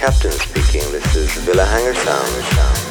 Captain speaking. This is Villa Hanger Sound.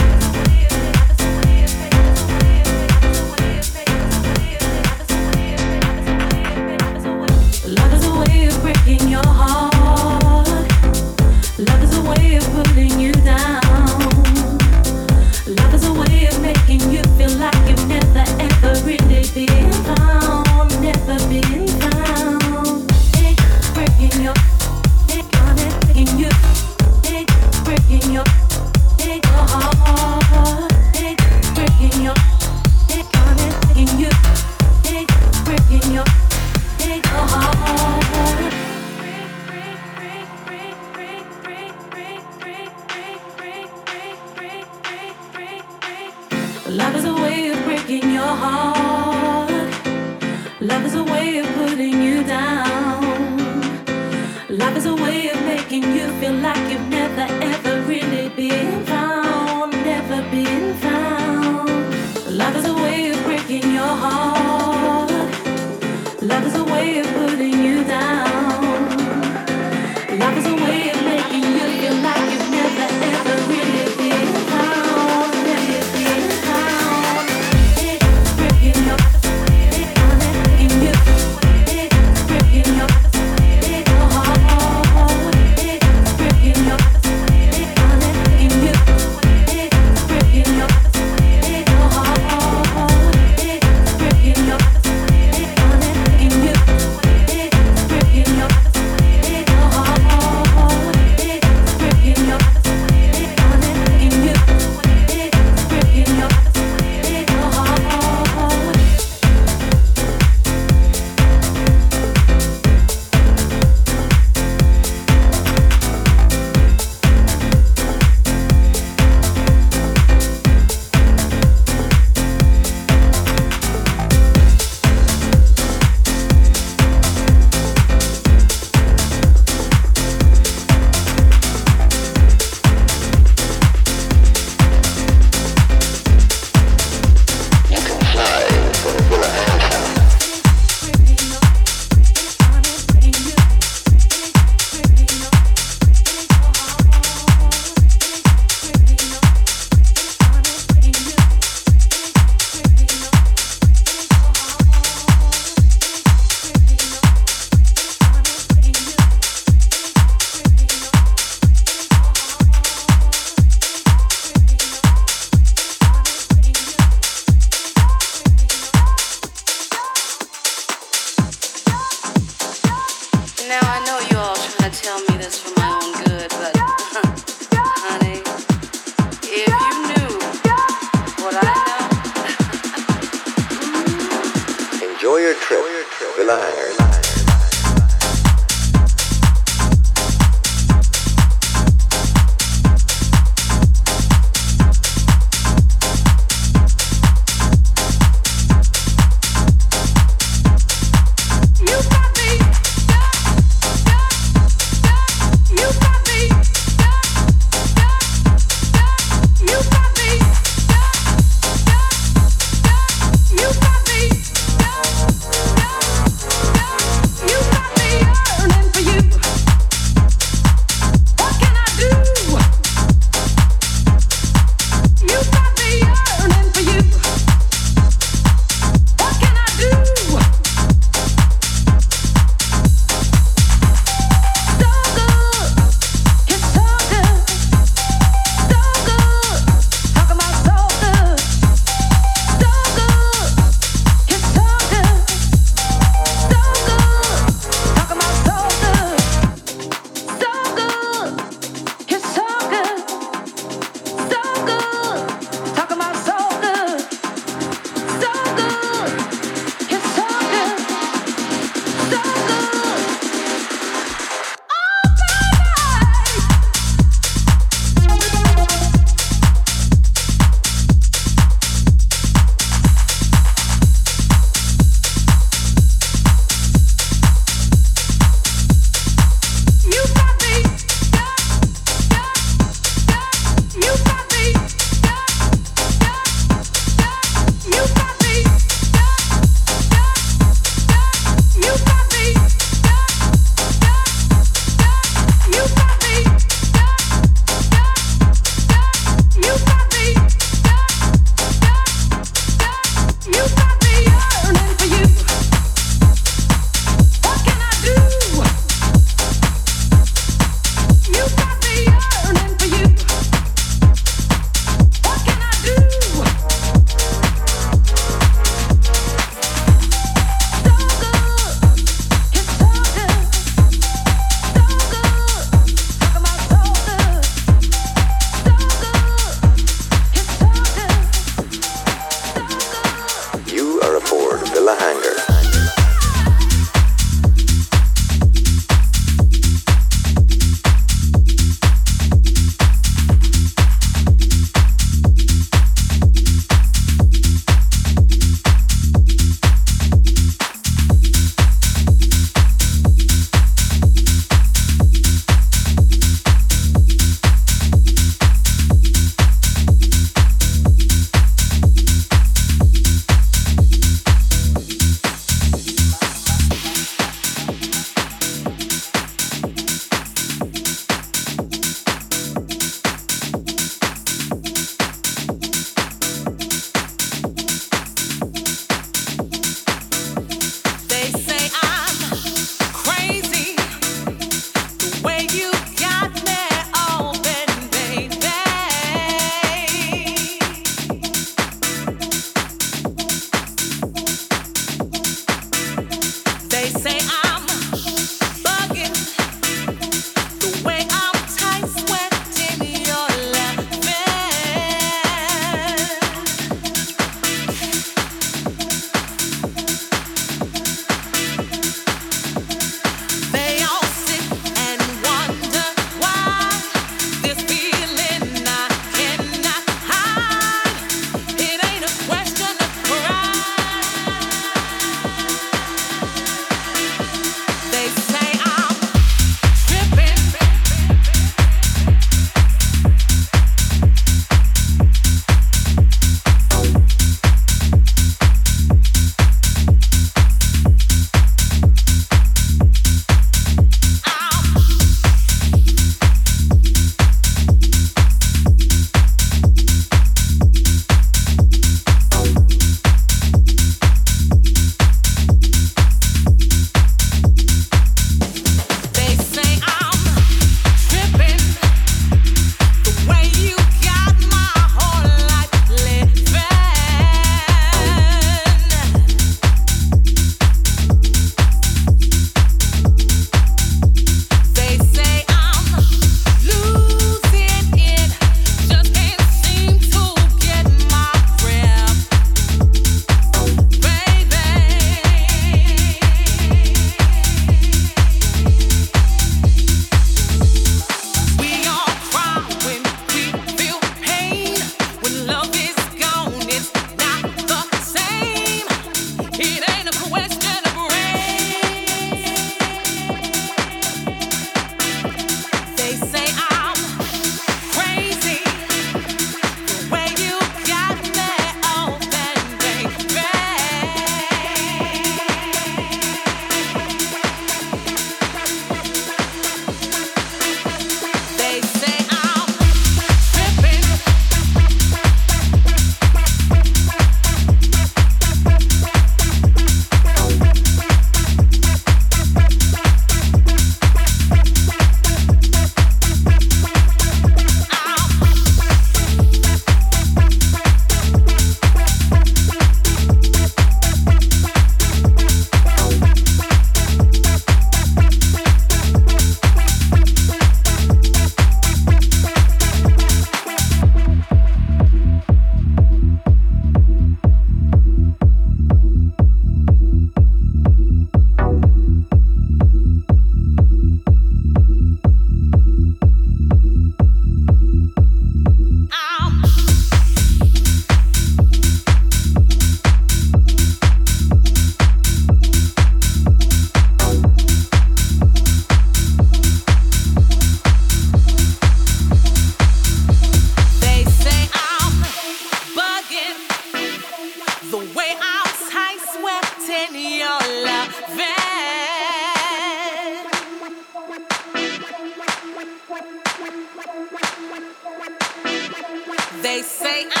i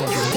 Thank you.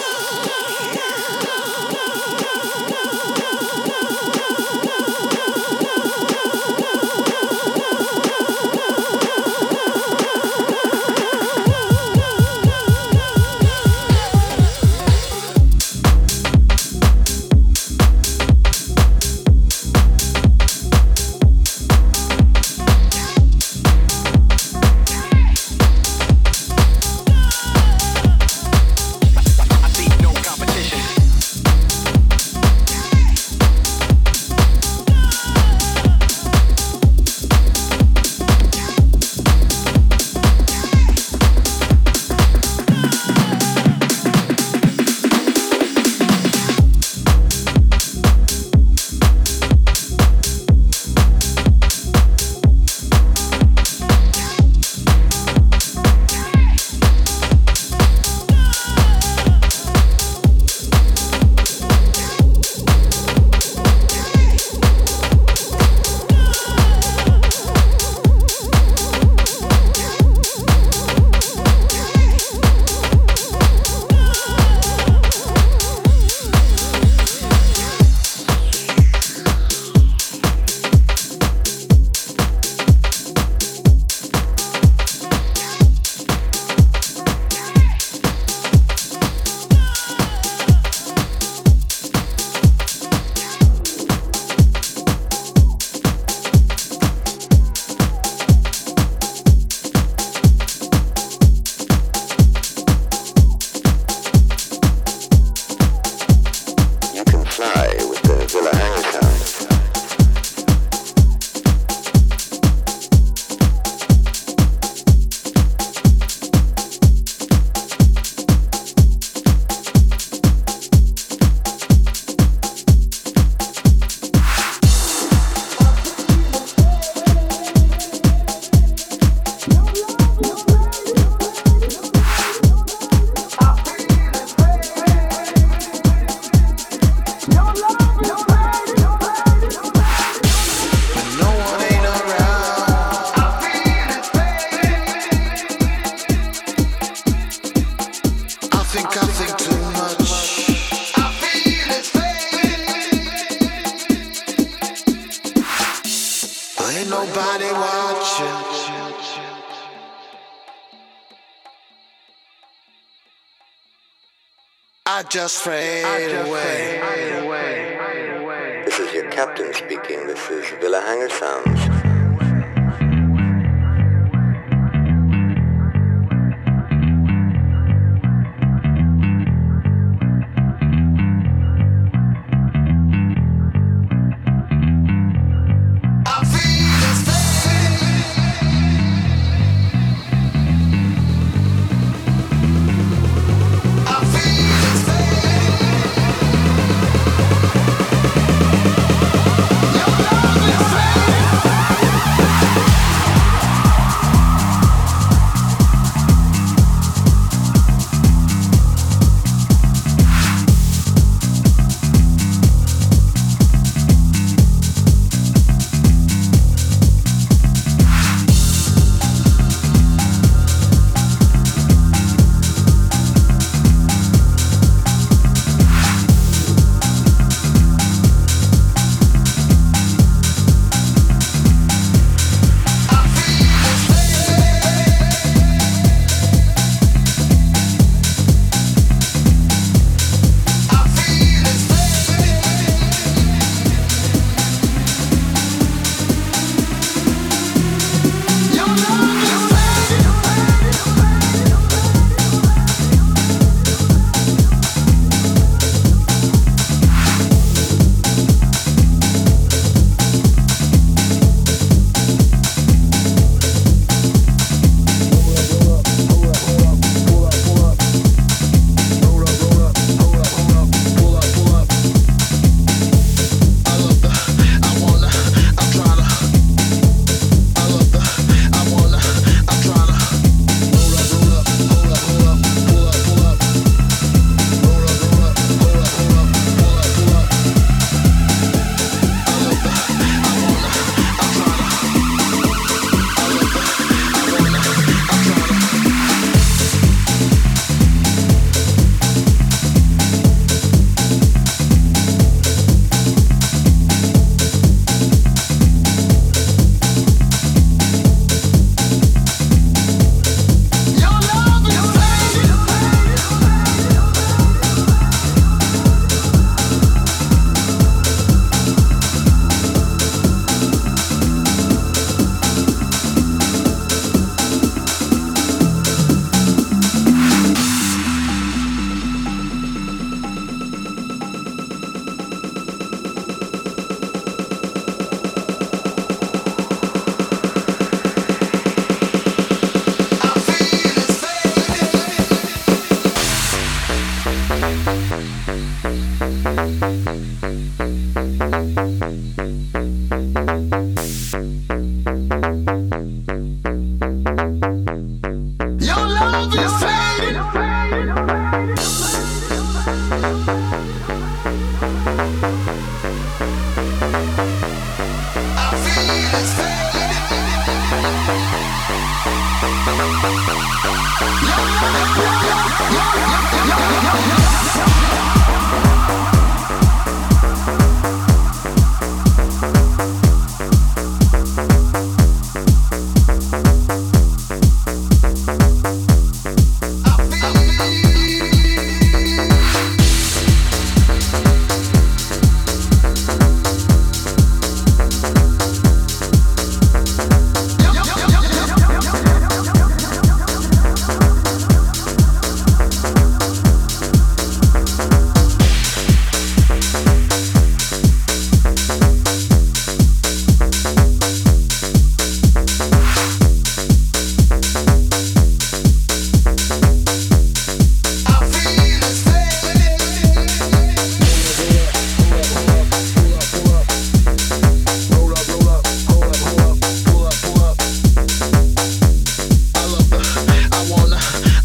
Just fade away. This is your captain speaking. This is Villa Hanger Sounds.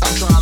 I'm trying.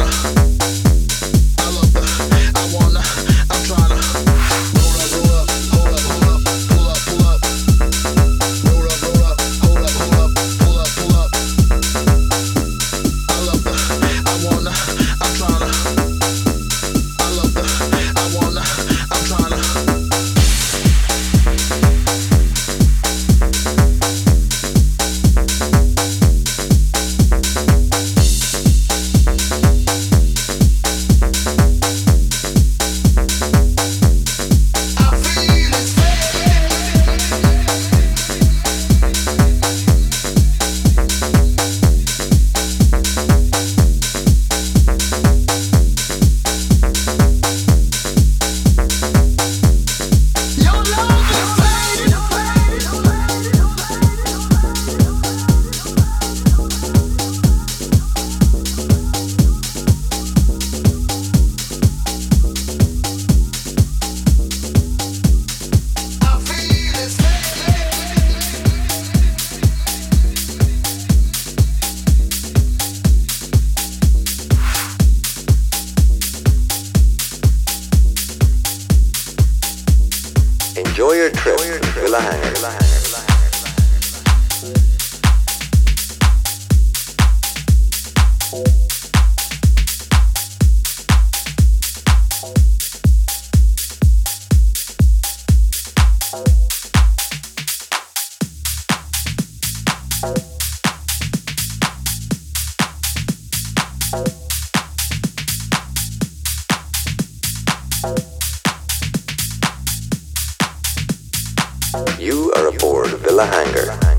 You are aboard Villa Hangar.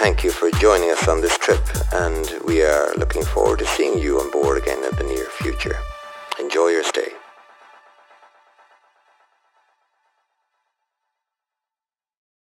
Thank you for joining us on this trip and we are looking forward to seeing you on board again in the near future. Enjoy your stay.